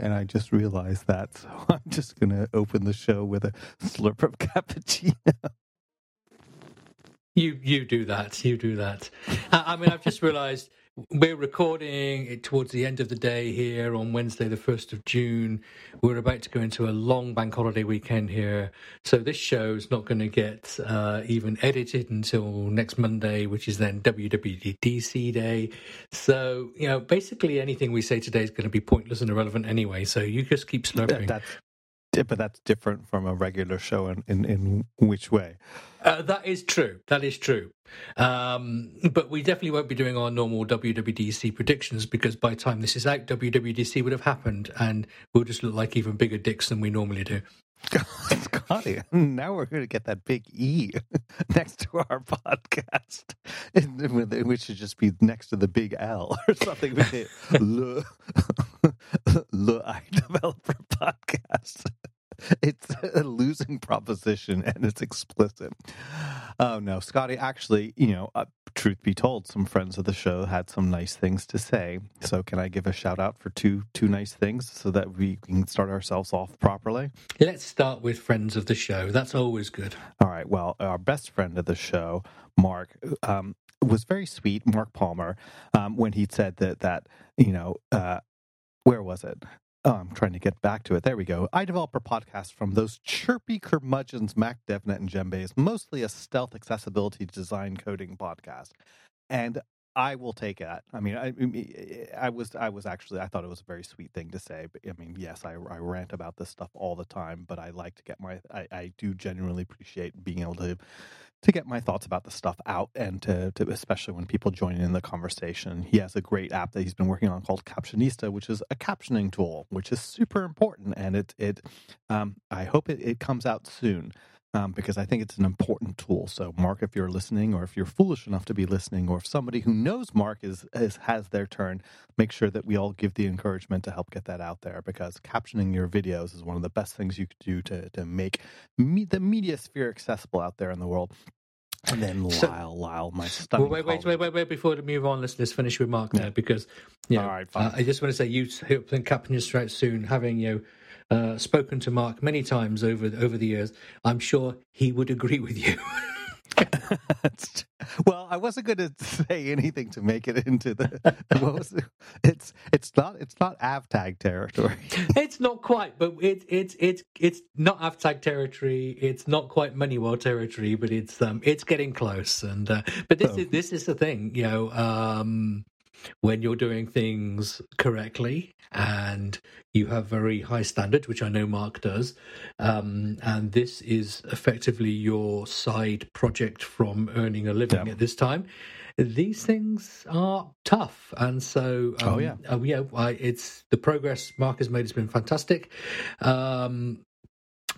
and I just realized that, so I'm just going to open the show with a slurp of cappuccino. You you do that. You do that. I, I mean, I've just realised we're recording it towards the end of the day here on Wednesday, the first of June. We're about to go into a long bank holiday weekend here, so this show is not going to get uh, even edited until next Monday, which is then WWDC Day. So you know, basically anything we say today is going to be pointless and irrelevant anyway. So you just keep slurping. That's but that's different from a regular show in, in, in which way? Uh, that is true. That is true. Um, but we definitely won't be doing our normal WWDC predictions because by the time this is out, WWDC would have happened and we'll just look like even bigger dicks than we normally do. Scotty, now we're going to get that big E next to our podcast, which should just be next to the big L or something. Le, Le I Developer Podcast. It's a losing proposition and it's explicit. Oh no, Scotty. Actually, you know, uh, truth be told, some friends of the show had some nice things to say. So, can I give a shout out for two two nice things so that we can start ourselves off properly? Let's start with friends of the show. That's always good. All right. Well, our best friend of the show, Mark, um, was very sweet. Mark Palmer, um, when he said that that you know. Uh, where was it? Oh, I'm trying to get back to it. There we go. iDeveloper podcast from those chirpy curmudgeons, Mac DevNet and Djembe's, mostly a stealth accessibility design coding podcast. And I will take that. I mean, I, I was, I was actually, I thought it was a very sweet thing to say. But I mean, yes, I, I rant about this stuff all the time, but I like to get my, I, I do genuinely appreciate being able to to get my thoughts about the stuff out and to, to, especially when people join in the conversation. He has a great app that he's been working on called Captionista, which is a captioning tool, which is super important. And it it um, I hope it, it comes out soon. Um, because I think it's an important tool. So, Mark, if you're listening, or if you're foolish enough to be listening, or if somebody who knows Mark is, is has their turn, make sure that we all give the encouragement to help get that out there. Because captioning your videos is one of the best things you could do to to make me, the media sphere accessible out there in the world. And then so, Lyle, Lyle, my stunning. Well, wait, wait, wait, wait, wait. Before we move on, let's let's finish with Mark there because yeah. All right, uh, I just want to say you hope and captain your straight soon. Having you uh, spoken to Mark many times over over the years, I'm sure he would agree with you. well, I wasn't going to say anything to make it into the. It? It's it's not it's not avtag territory. it's not quite, but it's it's it's it's not avtag territory. It's not quite Moneywell territory, but it's um it's getting close. And uh, but this oh. is this is the thing, you know. Um, when you're doing things correctly and you have very high standards, which I know Mark does, um, and this is effectively your side project from earning a living yeah. at this time. These things are tough, and so um, oh yeah, uh, yeah, I, it's the progress Mark has made has been fantastic. Um,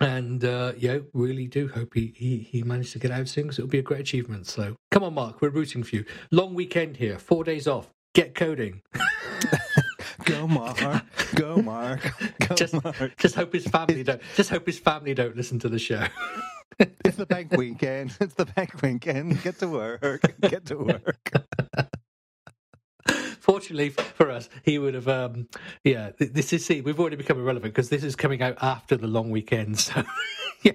and uh, yeah, really do hope he, he, he managed to get out soon because it'll be a great achievement. So come on, Mark, we're rooting for you. Long weekend here, four days off get coding. go Mark, go Mark, go just, Mark. Just hope his family don't. Just hope his family don't listen to the show. it's the bank weekend. It's the bank weekend. Get to work. Get to work. Fortunately for us, he would have. Um, yeah, this is. See, we've already become irrelevant because this is coming out after the long weekend. So, yeah,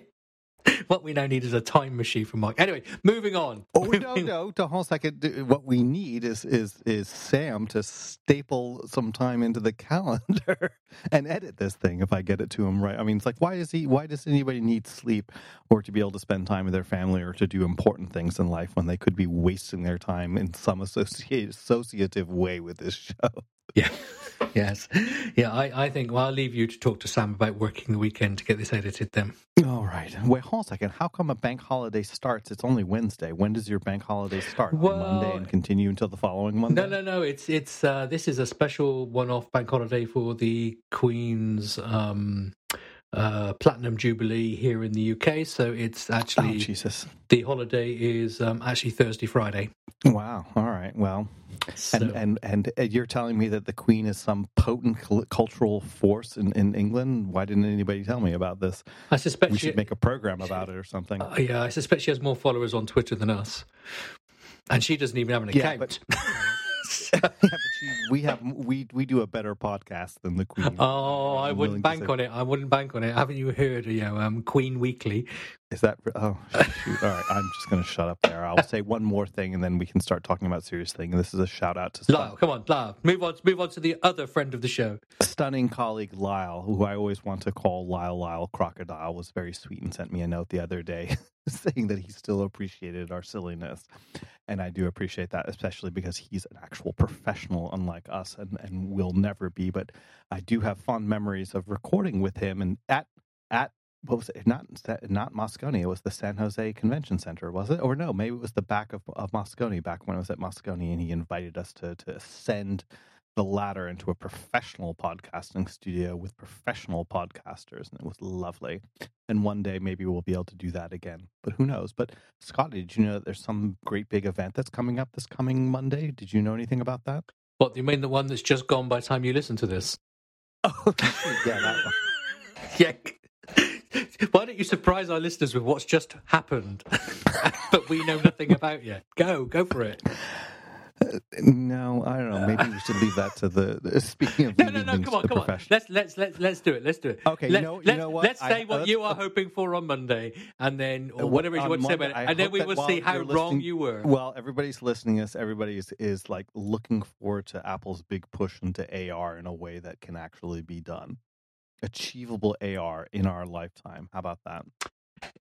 what we now need is a time machine for Mike. Anyway, moving on. Oh no, no, to hold second. What we need is is is Sam to staple some time into the calendar and edit this thing. If I get it to him right, I mean, it's like why is he? Why does anybody need sleep or to be able to spend time with their family or to do important things in life when they could be wasting their time in some associative way with this show? Yeah. yes. Yeah, I, I think well, I'll leave you to talk to Sam about working the weekend to get this edited then. All right. Wait, hold a second. How come a bank holiday starts? It's only Wednesday. When does your bank holiday start? Well, Monday and continue until the following Monday? No, no, no. It's it's uh, this is a special one-off bank holiday for the Queen's um, uh, platinum jubilee here in the UK. So it's actually oh, Jesus. The holiday is um, actually Thursday, Friday. Wow. All right. Well, so, and, and and uh, you're telling me that the Queen is some potent cultural force in, in England. Why didn't anybody tell me about this? I suspect we she, should make a program about it or something. Uh, yeah, I suspect she has more followers on Twitter than us. and she doesn't even have an account. yeah, but she, we have we we do a better podcast than the Queen. Oh, I I'm willing wouldn't bank say- on it. I wouldn't bank on it. Haven't you heard? You know, um, Queen Weekly. Is that oh shoot? All right, I'm just going to shut up there. I'll say one more thing, and then we can start talking about serious thing. And this is a shout out to Lyle, come on, Lyle. Move on. Move on to the other friend of the show. stunning colleague Lyle, who I always want to call Lyle Lyle Crocodile, was very sweet and sent me a note the other day saying that he still appreciated our silliness. And I do appreciate that, especially because he's an actual professional, unlike us, and, and will never be. But I do have fond memories of recording with him and at at what was it? Not not Moscone. It was the San Jose Convention Center, was it? Or no, maybe it was the back of, of Moscone back when I was at Moscone, and he invited us to to ascend the ladder into a professional podcasting studio with professional podcasters, and it was lovely. And one day maybe we'll be able to do that again, but who knows? But Scotty, did you know that there's some great big event that's coming up this coming Monday? Did you know anything about that? What do you mean? The one that's just gone by the time you listen to this? Oh, yeah, that one. Yeah. Why don't you surprise our listeners with what's just happened, but we know nothing about yet? Go, go for it. No, I don't know. Maybe we should leave that to the. Speaking of No, no, no. Come on, come on. Let's let's let's let's do it. Let's do it. Okay, you Let, know- you let, know what? Let's I- say what let's- you are hoping for on Monday, and then or Uh, whatever you want to say about it, and then we will see how wrong you were. Well, everybody's listening. Us, everybody's is like looking forward to Apple's big push into AR in a way that can actually be done. Achievable AR in our lifetime. How about that?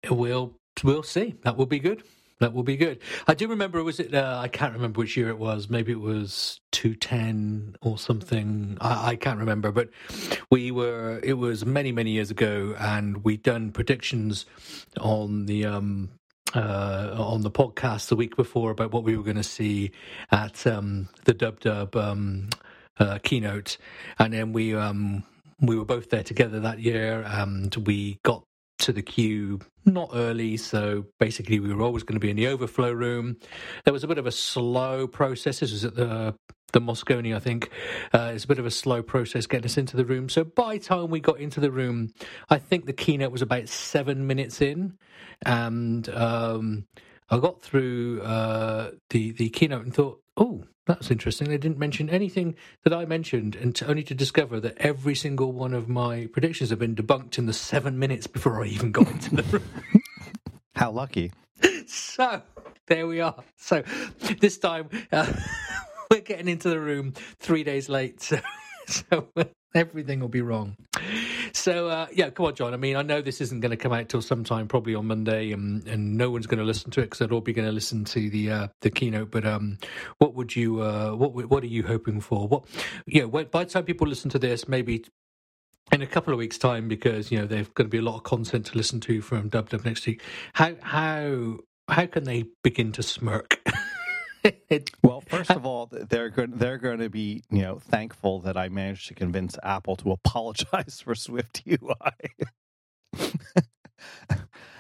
We'll we'll see. That will be good. That will be good. I do remember. Was it? Uh, I can't remember which year it was. Maybe it was two ten or something. I, I can't remember. But we were. It was many many years ago, and we'd done predictions on the. um uh, on the podcast the week before about what we were going to see at um, the Dub Dub um, uh, keynote, and then we um, we were both there together that year, and we got to the queue not early, so basically we were always going to be in the overflow room. There was a bit of a slow process. This was at the the Moscone, I think. Uh, it's a bit of a slow process getting us into the room. So by time we got into the room, I think the keynote was about seven minutes in, and um, I got through uh, the the keynote and thought, oh. That's interesting. They didn't mention anything that I mentioned, and to, only to discover that every single one of my predictions have been debunked in the seven minutes before I even got into the room. How lucky! so there we are. So this time uh, we're getting into the room three days late, so, so everything will be wrong. So uh, yeah, come on, John. I mean, I know this isn't going to come out till sometime, probably on Monday, and, and no one's going to listen to it because they'll all be going to listen to the uh, the keynote. But um, what would you uh, what what are you hoping for? What you know, by the time people listen to this, maybe in a couple of weeks' time, because you know there's going to be a lot of content to listen to from Dub next week. How how how can they begin to smirk? Well, first of all, they're going they're going to be you know thankful that I managed to convince Apple to apologize for Swift UI.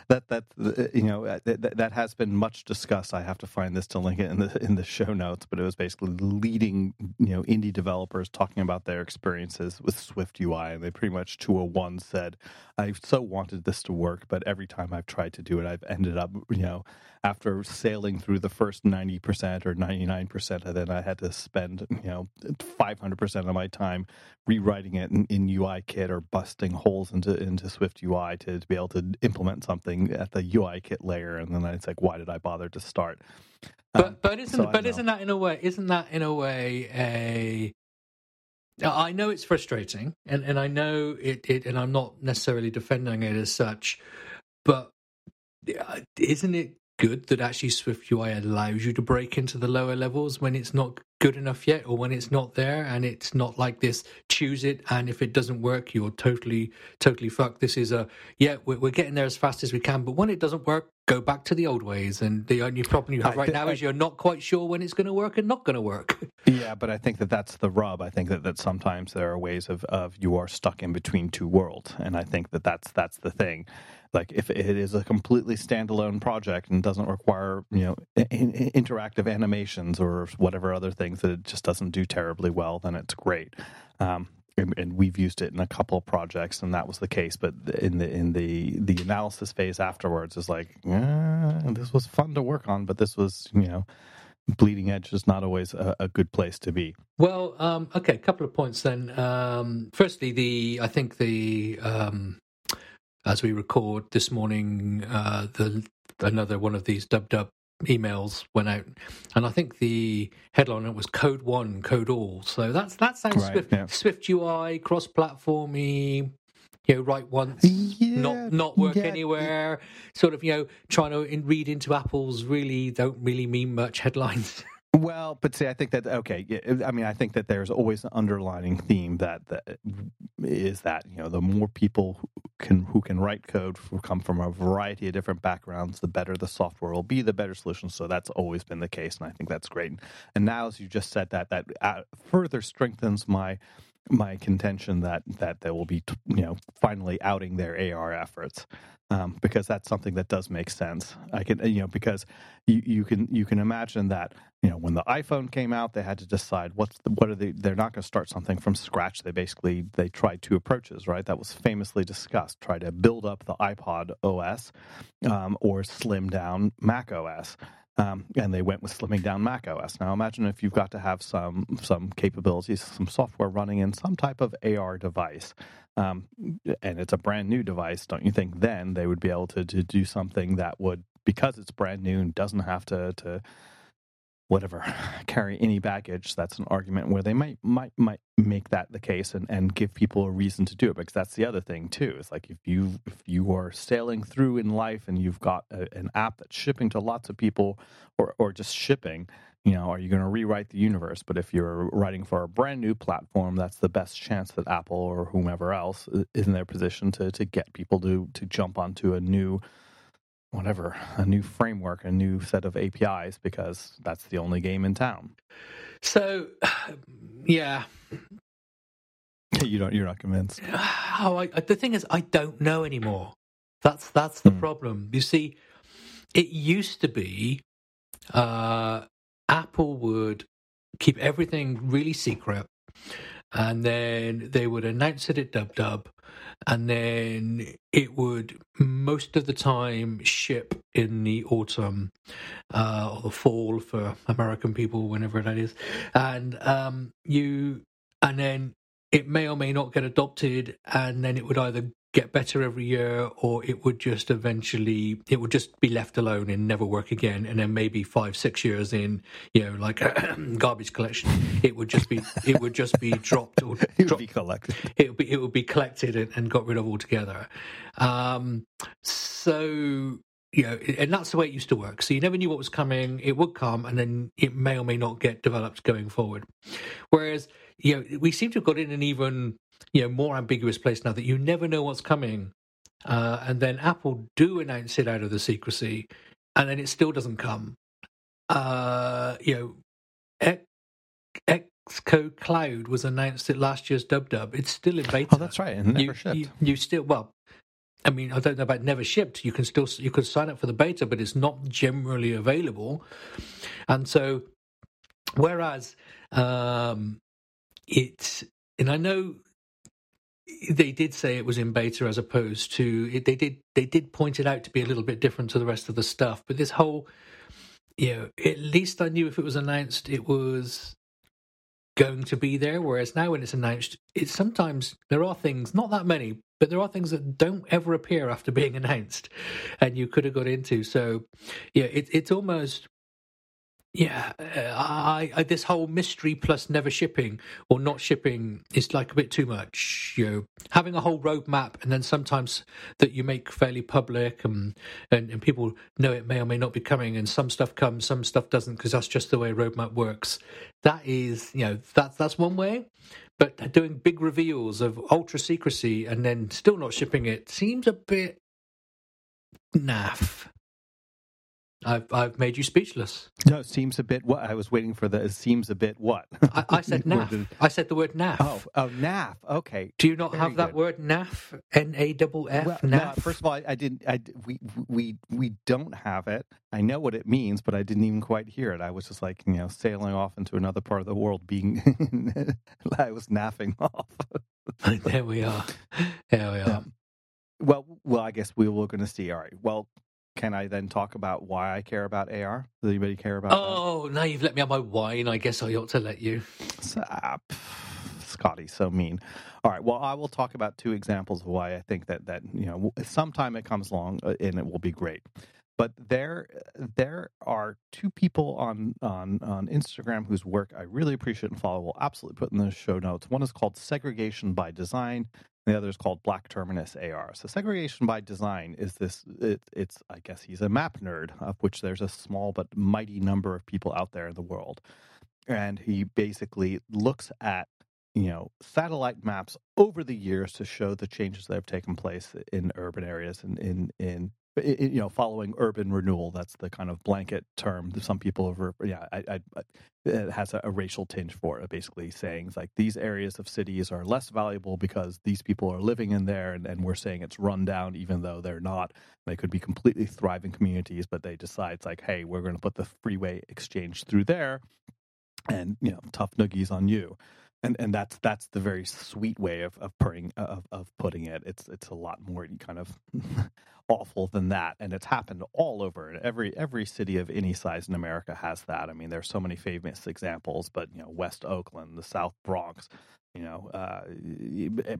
that that uh, you know uh, that, that has been much discussed. I have to find this to link it in the in the show notes, but it was basically leading you know indie developers talking about their experiences with Swift UI, and they pretty much two hundred one said, "I so wanted this to work, but every time I've tried to do it, I've ended up you know." After sailing through the first ninety percent or ninety nine percent, and then I had to spend you know five hundred percent of my time rewriting it in, in UI kit or busting holes into into Swift UI to, to be able to implement something at the UI kit layer, and then it's like, why did I bother to start? but Um, but isn't so but isn't that in a way isn't that in a way a I know it's frustrating and, and I know it, it and I'm not necessarily defending it as such, but isn't it good that actually Swift UI allows you to break into the lower levels when it's not good enough yet or when it's not there and it's not like this choose it. And if it doesn't work you're totally totally fucked. This is a yeah we're, we're getting there as fast as we can. But when it doesn't work go back to the old ways. And the only problem you have right now is you're not quite sure when it's going to work and not going to work. Yeah, but I think that that's the rub. I think that, that sometimes there are ways of, of you are stuck in between two worlds, and I think that that's that's the thing. Like if it is a completely standalone project and doesn't require you know in, in- interactive animations or whatever other things that it just doesn't do terribly well, then it's great. Um, and, and we've used it in a couple of projects, and that was the case. But in the in the the analysis phase afterwards is like, yeah, this was fun to work on, but this was you know bleeding edge is not always a, a good place to be. Well, um, okay, a couple of points then. Um, firstly, the I think the um, as we record this morning, uh, the another one of these dub dub emails went out, and I think the headline was "Code One, Code All." So that's that sounds Right, Swift, yeah. Swift UI, cross platformy. You know, write once, Yeah, not not work yeah, anywhere. Sort of, you know, trying to in, read into Apple's really don't really mean much headlines. Well, but see, I think that okay. I mean, I think that there's always an underlining theme that, that is that you know the more people can who can write code who come from a variety of different backgrounds, the better the software will be, the better solution. So that's always been the case, and I think that's great. And now, as you just said, that that uh, further strengthens my my contention that that they will be you know finally outing their AR efforts um, because that's something that does make sense. I can you know because you, you can you can imagine that you know when the iPhone came out, they had to decide what's the, what are they they're not going to start something from scratch. They basically they tried two approaches, right? That was famously discussed. Try to build up the iPod OS um, or slim down Mac OS. Um, and they went with slimming down Mac OS. Now imagine if you've got to have some some capabilities, some software running in some type of AR device, um, and it's a brand new device. Don't you think then they would be able to, to do something that would, because it's brand new and doesn't have to to whatever carry any baggage that's an argument where they might might might make that the case and, and give people a reason to do it because that's the other thing too it's like if you if you are sailing through in life and you've got a, an app that's shipping to lots of people or or just shipping you know are you going to rewrite the universe? But if you're writing for a brand new platform that's the best chance that apple or whomever else is in their position to to get people to to jump onto a new whatever a new framework a new set of apis because that's the only game in town So, yeah. you don't you're not convinced Oh, I, the thing is, I don't know anymore. That's that's the Hmm. problem. You see, it used to be uh, Apple would keep everything really secret, and then they would announce it at Dub Dub, and then it would most of the time ship in the autumn uh, or the fall for American people, whenever that is, and um, you, and then it may or may not get adopted, and then it would either get better every year or it would just eventually it would just be left alone and never work again and then maybe five six years in you know like garbage collection it would just be it would just be dropped or it would be collected it would be it would be collected and, and got rid of altogether. Um, so you know, and that's the way it used to work. So you never knew what was coming. It would come, and then it may or may not get developed going forward. Whereas you know, we seem to have got in an even you know more ambiguous place now that you never know what's coming. Uh, and then Apple do announce it out of the secrecy, and then it still doesn't come. Uh, you know, X, Xcode Cloud was announced at last year's Dub Dub. It's still in beta. oh that's right and never you, shipped You, you still well. I mean, I don't know about never shipped. You can still you could sign up for the beta, but it's not generally available. And so, whereas um, it's and I know they did say it was in beta as opposed to they did they did point it out to be a little bit different to the rest of the stuff. But this whole you know, at least I knew if it was announced, it was going to be there. Whereas now, when it's announced, it's sometimes there are things, not that many, but there are things that don't ever appear after being announced, and you could have got into. So, yeah, it, it's almost. Yeah, uh, I, I this whole mystery plus never shipping or not shipping is like a bit too much. You know, having a whole roadmap and then sometimes that you make fairly public and, and and people know it may or may not be coming, and some stuff comes, some stuff doesn't, because that's just the way roadmap works. That is, you know, that's that's one way. But doing big reveals of ultra secrecy and then still not shipping it seems a bit naff. I've I've made you speechless. no it seems a bit what i was waiting for the it seems a bit what I, I said naff. I said the word naff. oh oh naf okay Do you not Very have that good. word naff? N A double F Well, no, first of all, I, I didn't. I we we we don't have it. I know what it means, but I didn't even quite hear it. I was just like you know sailing off into another part of the world, being I was naffing off. there we are. There we are. Um, well, well, I guess we were going to see. All right. Well, can I then talk about why I care about AR? Does anybody care about? Oh, that? now you've let me have my wine. I guess I ought to let you. Uh, Scotty, so mean. All right. Well, I will talk about two examples of why I think that that you know sometime it comes along uh, and it will be great. But there, there are two people on on on Instagram whose work I really appreciate and follow. We'll absolutely put in the show notes. One is called Segregation by Design. The other is called Black Terminus AR. So segregation by design is this. It, it's I guess he's a map nerd, of which there's a small but mighty number of people out there in the world, and he basically looks at you know satellite maps over the years to show the changes that have taken place in urban areas and in in you know, following urban renewal. That's the kind of blanket term that some people over, yeah, I, I, it has a, a, racial tinge for it, basically saying like these areas of cities are less valuable because these people are living in there, and, and we're saying it's run down, even though they're not. They could be completely thriving communities, but they decide it's like, hey, we're going to put the freeway exchange through there, and you know, tough noogies on you and and that's that's the very sweet way of of putting of, of putting it. It's it's a lot more kind of awful than that, and it's happened all over. Every every city of any size in America has that. I mean, there's so many famous examples, but you know, West Oakland, the South Bronx, you know, uh,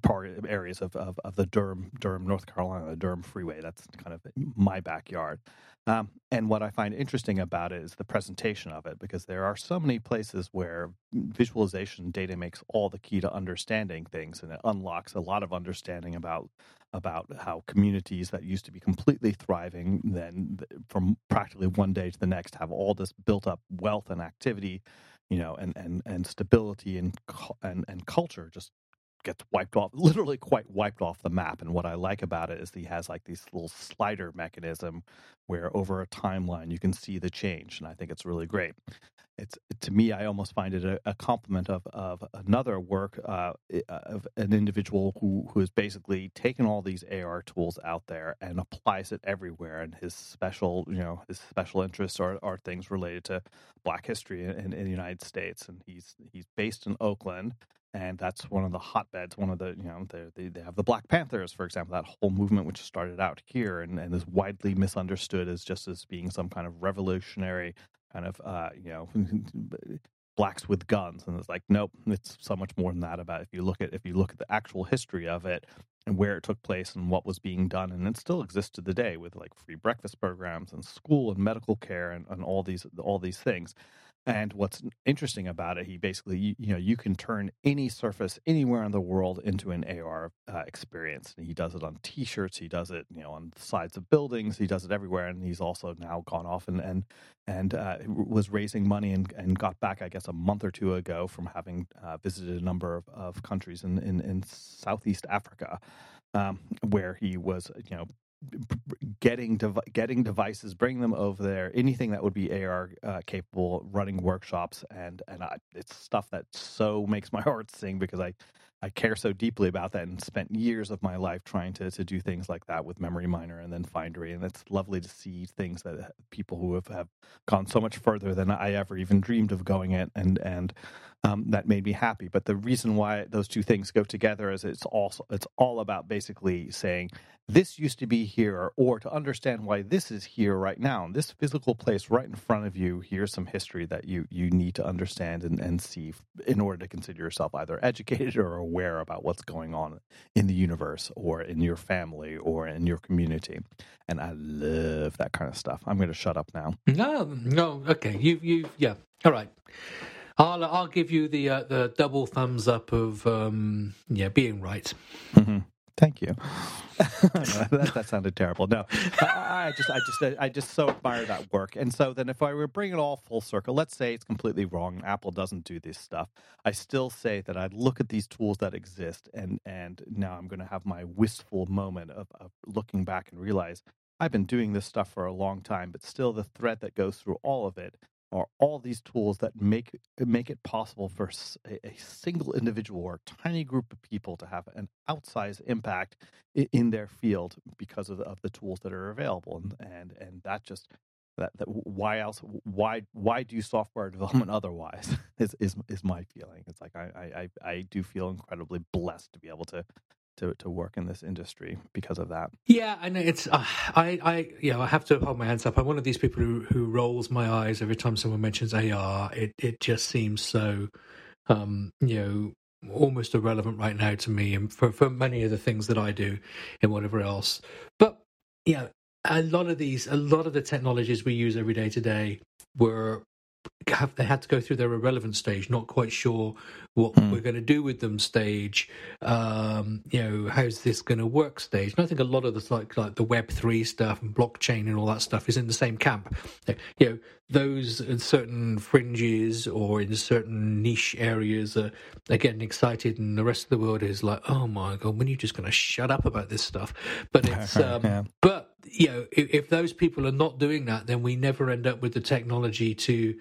part areas of, of, of the Durham, Durham, North Carolina, the Durham Freeway. That's kind of my backyard. Um, and what I find interesting about it is the presentation of it, because there are so many places where visualization data makes all the key to understanding things, and it unlocks a lot of understanding about about how communities that used to be completely thriving, then from practically one day to the next, have all this built up wealth and activity you know, and and and stability and and and culture just gets wiped off, literally quite wiped off the map. And what I like about it is he has like this little slider mechanism where over a timeline you can see the change, and I think it's really great it's to me i almost find it a, a compliment of, of another work uh, of an individual who, who has basically taken all these ar tools out there and applies it everywhere and his special you know his special interests are, are things related to black history in, in the united states and he's he's based in oakland and that's one of the hotbeds. One of the you know they they have the Black Panthers, for example, that whole movement which started out here and, and is widely misunderstood as just as being some kind of revolutionary kind of uh, you know blacks with guns and it's like nope it's so much more than that about if you look at if you look at the actual history of it and where it took place and what was being done and it still exists to the day with like free breakfast programs and school and medical care and, and all these all these things and what's interesting about it, he basically, you, you, know, you can turn any surface anywhere in the world into an AR uh, experience. And he does it on T-shirts, he does it, you know, on the sides of buildings, he does it everywhere. And he's also now gone off and and and uh, was raising money and, and got back, I guess, a month or two ago from having uh, visited a number of, of countries in, in, in Southeast Africa, um, where he was, you know, getting getting devices, bringing them over there, anything that would be AR uh, capable, running workshops, and and I, it's stuff that so makes my heart sing because I I care so deeply about that and spent years of my life trying to, to do things like that with Memory Miner and then Findery. And it's lovely to see things that people who have, have gone so much further than I ever even dreamed of going it. And, and um, that made me happy. But the reason why those two things go together is it's also, it's all about basically saying, this used to be here, or to understand why this is here right now. This physical place right in front of you, here's some history that you, you need to understand and, and see in order to consider yourself either educated or aware about what's going on in the universe or in your family or in your community. And I love that kind of stuff. I'm going to shut up now. No, no, okay. You, you, yeah. All right. I'll, I'll give you the uh, the double thumbs up of um, yeah being right. Mm-hmm. Thank you. that, that, sounded terrible. No, I, I, just, I just, I just so admire that work. And so then, if I were bring it all full circle, let's say it's completely wrong. Apple doesn't do this stuff. I still say that I'd look at these tools that exist, and and now I'm going to have my wistful moment of, of looking back and realize I've been doing this stuff for a long time, but still the thread that goes through all of it are all these tools that make make it possible for a, a, single individual or tiny group of people to have an outsized impact in, in their field because of, of the tools that are available and and and that just that, that why else why why do software development otherwise is is is my feeling. It's like I, I i do feel incredibly blessed to be able to to, to work in this industry because of that. Yeah, and it's uh, I I you know I have to hold my hands up. I'm one of these people who who rolls my eyes every time someone mentions AR. It it just seems so um, you know almost irrelevant right now to me and for, for many of the things that I do and whatever else. But yeah, a lot of these, a lot of the technologies we use every day today were have they had to go through their irrelevant stage, not quite sure what mm. we're going to do with them stage. Um, you know, how's this going to work stage? And I think a lot of the like like the Web three stuff and blockchain and all that stuff is in the same camp. You know, those in certain fringes or in certain niche areas are, are getting excited, and the rest of the world is like, oh my god, when are you just going to shut up about this stuff? But it's um, yeah. but you know, if, if those people are not doing that, then we never end up with the technology to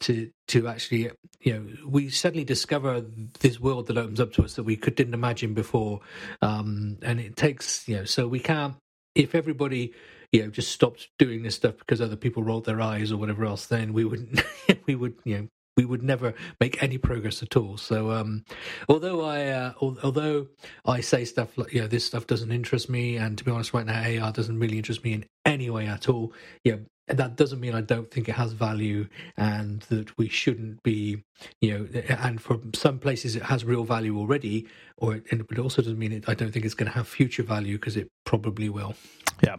to to actually you know we suddenly discover this world that opens up to us that we could didn't imagine before um and it takes you know so we can't if everybody you know just stopped doing this stuff because other people rolled their eyes or whatever else then we wouldn't. we would you know we would never make any progress at all. So, um, although I, uh, although I say stuff like, you know, this stuff doesn't interest me, and to be honest, right now, AR doesn't really interest me in any way at all. Know, that doesn't mean I don't think it has value and that we shouldn't be, you know, and for some places it has real value already, or it, but it also doesn't mean it, I don't think it's going to have future value because it probably will. Yeah,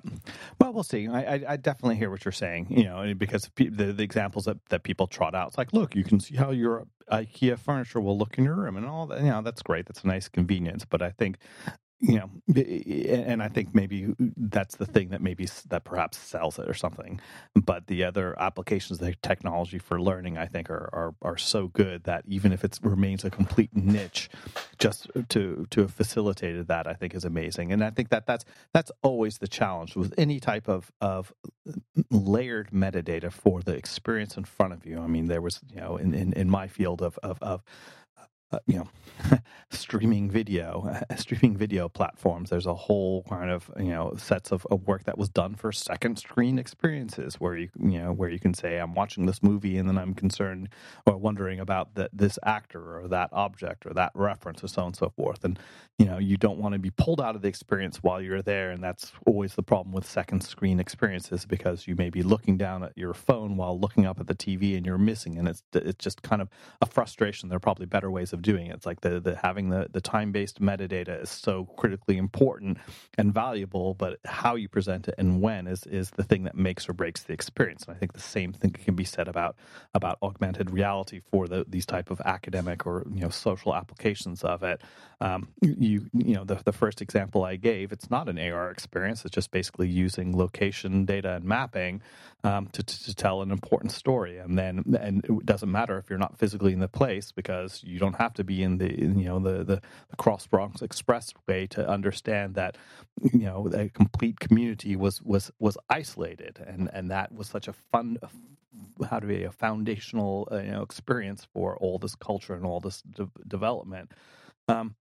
well, we'll see. I, I, I, definitely hear what you're saying. You know, because the, the examples that, that people trot out, it's like, look, you can see how your IKEA furniture will look in your room, and all that. You know, that's great. That's a nice convenience. But I think you know eh, eh, and i think maybe that's the thing that maybe that perhaps sells it or something but the other applications of the technology for learning i think are, are are so good that even if it remains a complete niche just to to have facilitated that i think is amazing. And i think that that's that's always the challenge with any type of of uh, layered metadata for the experience in front of you. I mean there was you know in in, in my field of of, of uh, you know streaming video uh, streaming video platforms. There's a whole kind of you know sets of, of, work that was done for second screen experiences where you you know where you can say i'm watching this movie and then i'm concerned or wondering about that this actor or that object or that reference or so on and so forth. And you know you don't want to be pulled out of the experience while you're there and that's always the problem with second screen experiences because you may be looking down at your phone while looking up at the tv and you're missing and it's it's just kind of a frustration. There are probably better ways of doing it. It's like the, the having the, the time based metadata is so critically important and valuable, but how you present it and when is is the thing that makes or breaks the experience. And I think the same thing can be said about about augmented reality for the, these type of academic or you know social applications of it. Um, you you know the the first example I gave, it's not an AR experience. It's just basically using location data and mapping um, to, to, to tell an important story, and then and it doesn't matter if you're not physically in the place because you don't have have to be in the you know the the, the Cross Bronx Expressway to understand that you know a complete community was was was isolated, and and that was such a fun how to be a foundational uh, you know experience for all this culture and all this de- development. Um,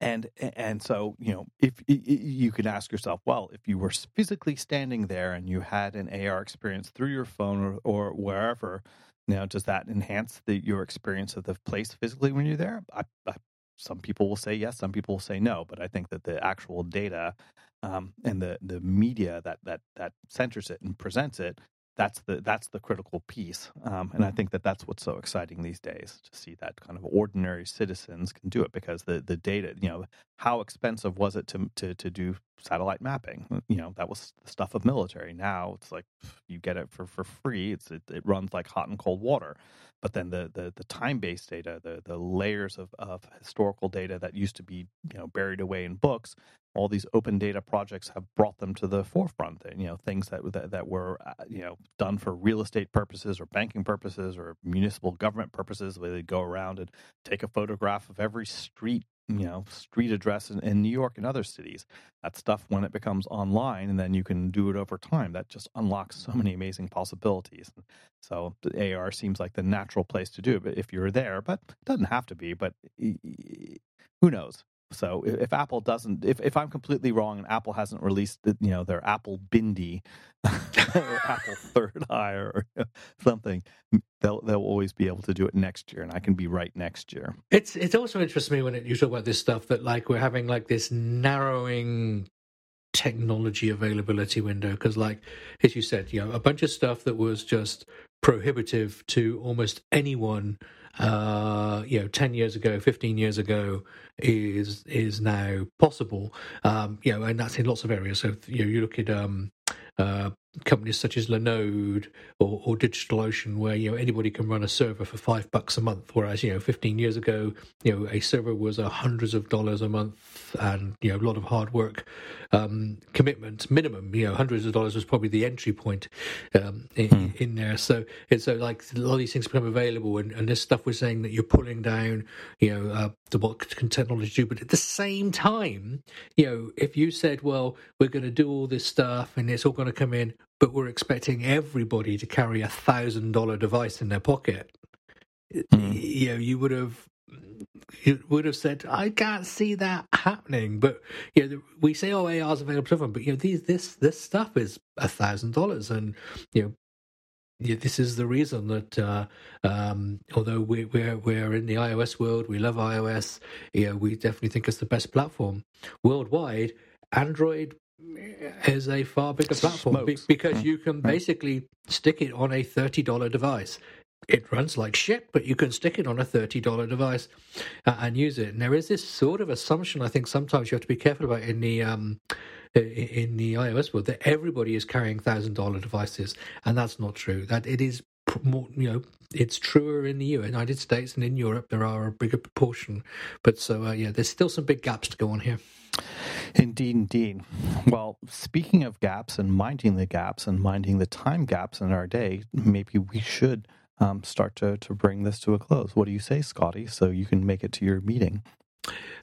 and and so you know if you can ask yourself well if you were physically standing there and you had an ar experience through your phone or, or wherever now, does that enhance the, your experience of the place physically when you're there? I, I, some people will say yes, some people will say no, but I think that the actual data um, and the the media that that that centers it and presents it that's the that's the critical piece um, and i think that that's what's so exciting these days to see that kind of ordinary citizens can do it because the the data you know how expensive was it to to to do satellite mapping? You know that was the stuff of military. Now it's like you get it for for free. It's it, it runs like hot and cold water. But then the the, the time based data the the layers of, of historical data that used to be you know buried away in books all these open data projects have brought them to the forefront. You know, things that that, that were uh, you know done for real estate purposes or banking purposes or municipal government purposes, where they go around and take a photograph of every street you know street address in, in, new york and other cities that stuff when it becomes online and then you can do it over time that just unlocks so many amazing possibilities so the ar seems like the natural place to do it if you're there but it doesn't have to be but who knows So if, Apple doesn't, if, if I'm completely wrong and Apple hasn't released, you know, their Apple Bindi or Apple Third Eye or something, they'll they'll always be able to do it next year, and I can be right next year. It's it also interests me when it, you talk about this stuff that like we're having like this narrowing technology availability window because like as you said you know a bunch of stuff that was just prohibitive to almost anyone uh, you know, 10 years ago, 15 years ago is is now possible. Um, you know, and that's in lots of areas. So, you know, you look at um, uh, companies such as Linode or, or DigitalOcean, where you know anybody can run a server for five bucks a month, whereas you know 15 years ago, you know a server was a hundreds of dollars a month, and you know a lot of hard work, um, commitment minimum. You know, hundreds of dollars was probably the entry point um, in, hmm. in, there. So it's so like a lot of these things become available, and, and this stuff we're saying that you're pulling down, you know, uh, the what can technology do, but at the same time, you know, if you said, well, we're going to do all this stuff and it's all going to come in but we're expecting everybody to carry a thousand dollar device in their pocket. Mm. You know, you would have you would have said, I can't see that happening. But you know, we say, oh, AR is available to everyone, but you know, these this this stuff is a thousand dollars, and you know. Yeah, this is the reason that uh, um, although we, we're we're in the iOS world, we love iOS. You know, we definitely think it's the best platform worldwide. Android is a far bigger platform be- because you can basically stick it on a $30 device. It runs like shit, but you can stick it on a $30 device uh, and use it. And there is this sort of assumption I think sometimes you have to be careful about in the um, in the iOS world that everybody is carrying thousand dollar devices, and that's not true. That it is more, you know, it's truer in the United States and in Europe. There are a bigger proportion, but so uh, yeah, there's still some big gaps to go on here. Indeed, indeed. Well, speaking of gaps and minding the gaps and minding the time gaps in our day, maybe we should um, start to, to bring this to a close. What do you say, Scotty? So you can make it to your meeting.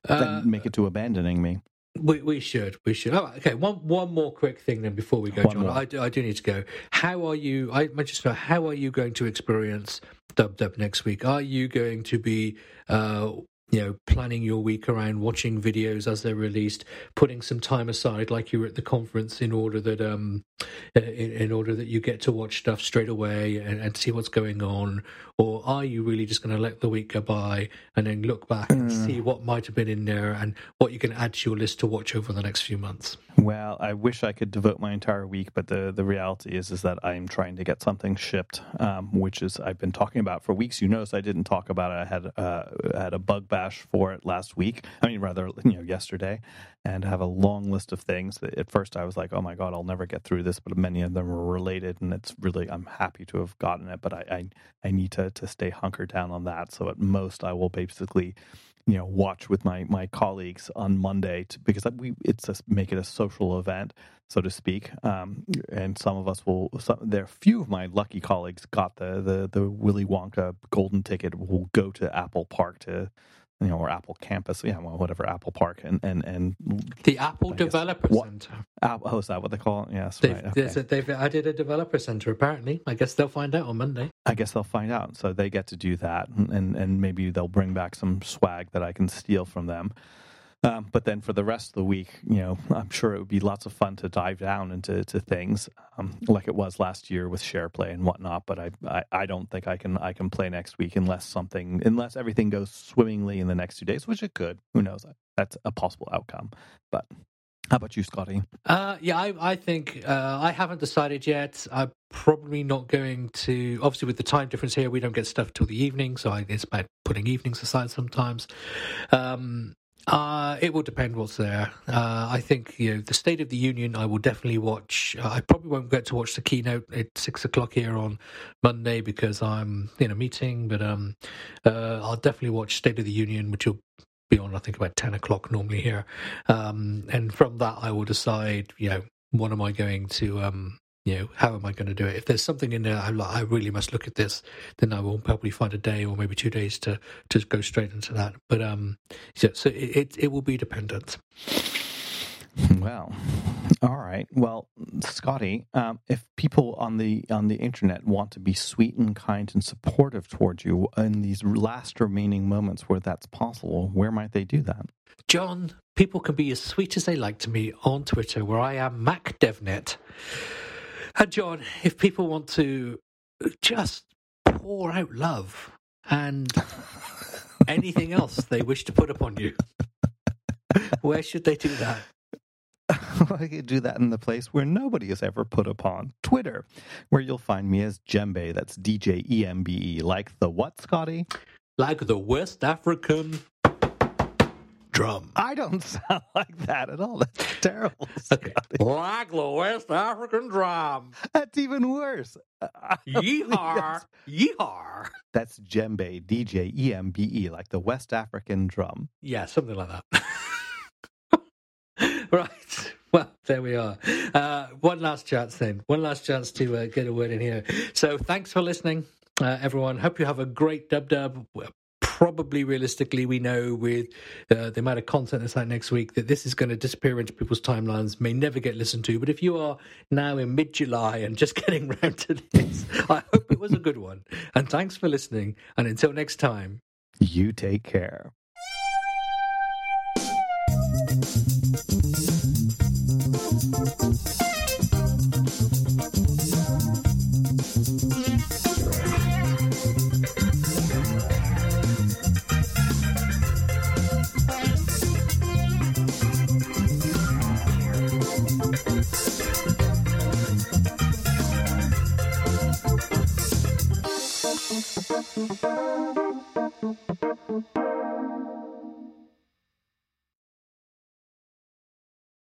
Uh, then make it to abandoning me. We we should we should. Oh, okay. One one more quick thing then before we go, one John. I do, I do need to go. How are you? I just know how are you going to experience Dub Dub next week? Are you going to be uh, you know, planning your week around watching videos as they're released, putting some time aside, like you were at the conference, in order that um, in, in order that you get to watch stuff straight away and, and, see what's going on, or are you really just going to let the week go by and then look back and mm. see what might have been in there and what you can add to your list to watch over the next few months? Well, I wish I could devote my entire week, but the the reality is is that I'm trying to get something shipped, um, which is I've been talking about for weeks. You notice I didn't talk about it. I had uh, had a bug bash for it last week. I mean, rather you know yesterday, and have a long list of things. That at first I was like, oh my god, I'll never get through this, but many of them are related, and it's really I'm happy to have gotten it, but I I, I need to to stay hunkered down on that. So at most I will basically you know watch with my my colleagues on Monday to, because we it's a, make it a social event so to speak um, and some of us will some, there are few of my lucky colleagues got the the the Willy Wonka golden ticket will go to Apple Park to you know, or Apple Campus, yeah, well, whatever, Apple Park, and and and the Apple Developer guess, Center. What, oh, is that what they call it? Yes, they've, right. Okay. they've added a developer center. Apparently, I guess they'll find out on Monday. I guess they'll find out, so they get to do that, and and maybe they'll bring back some swag that I can steal from them. Um, but then for the rest of the week, you know, I'm sure it would be lots of fun to dive down into to things um, like it was last year with SharePlay and whatnot. But I, I, I don't think I can I can play next week unless something unless everything goes swimmingly in the next two days, which it could. Who knows? That's a possible outcome. But how about you, Scotty? Uh, yeah, I, I think uh, I haven't decided yet. I'm probably not going to. Obviously, with the time difference here, we don't get stuff till the evening, so I, it's about putting evenings aside sometimes. Um, uh, it will depend what's there. Uh, I think you know the State of the Union. I will definitely watch. Uh, I probably won't get to watch the keynote at six o'clock here on Monday because I'm in a meeting. But um, uh, I'll definitely watch State of the Union, which will be on I think about ten o'clock normally here. Um, and from that, I will decide. You know, what am I going to um, you know, how am I going to do it? If there's something in there, I'm like, I really must look at this, then I will probably find a day or maybe two days to to go straight into that. But um, so, so it, it will be dependent. Well, All right. Well, Scotty, um, if people on the on the internet want to be sweet and kind and supportive towards you in these last remaining moments where that's possible, where might they do that? John, people can be as sweet as they like to me on Twitter, where I am MacDevNet. And John, if people want to just pour out love and anything else they wish to put upon you, where should they do that? I could do that in the place where nobody has ever put upon Twitter, where you'll find me as Djembe. That's D J E M B E. Like the what, Scotty? Like the West African drum. I don't sound like that at all. That's terrible. Okay. Like the West African drum. That's even worse. Yeehaw. Yeehaw. That's djembe, D J E M B E, like the West African drum. Yeah, something like that. right. Well, there we are. Uh, one last chance then. One last chance to uh, get a word in here. So thanks for listening, uh, everyone. Hope you have a great dub dub. Probably realistically, we know with uh, the amount of content that's out next week that this is going to disappear into people's timelines, may never get listened to. But if you are now in mid July and just getting round to this, I hope it was a good one. And thanks for listening. And until next time, you take care.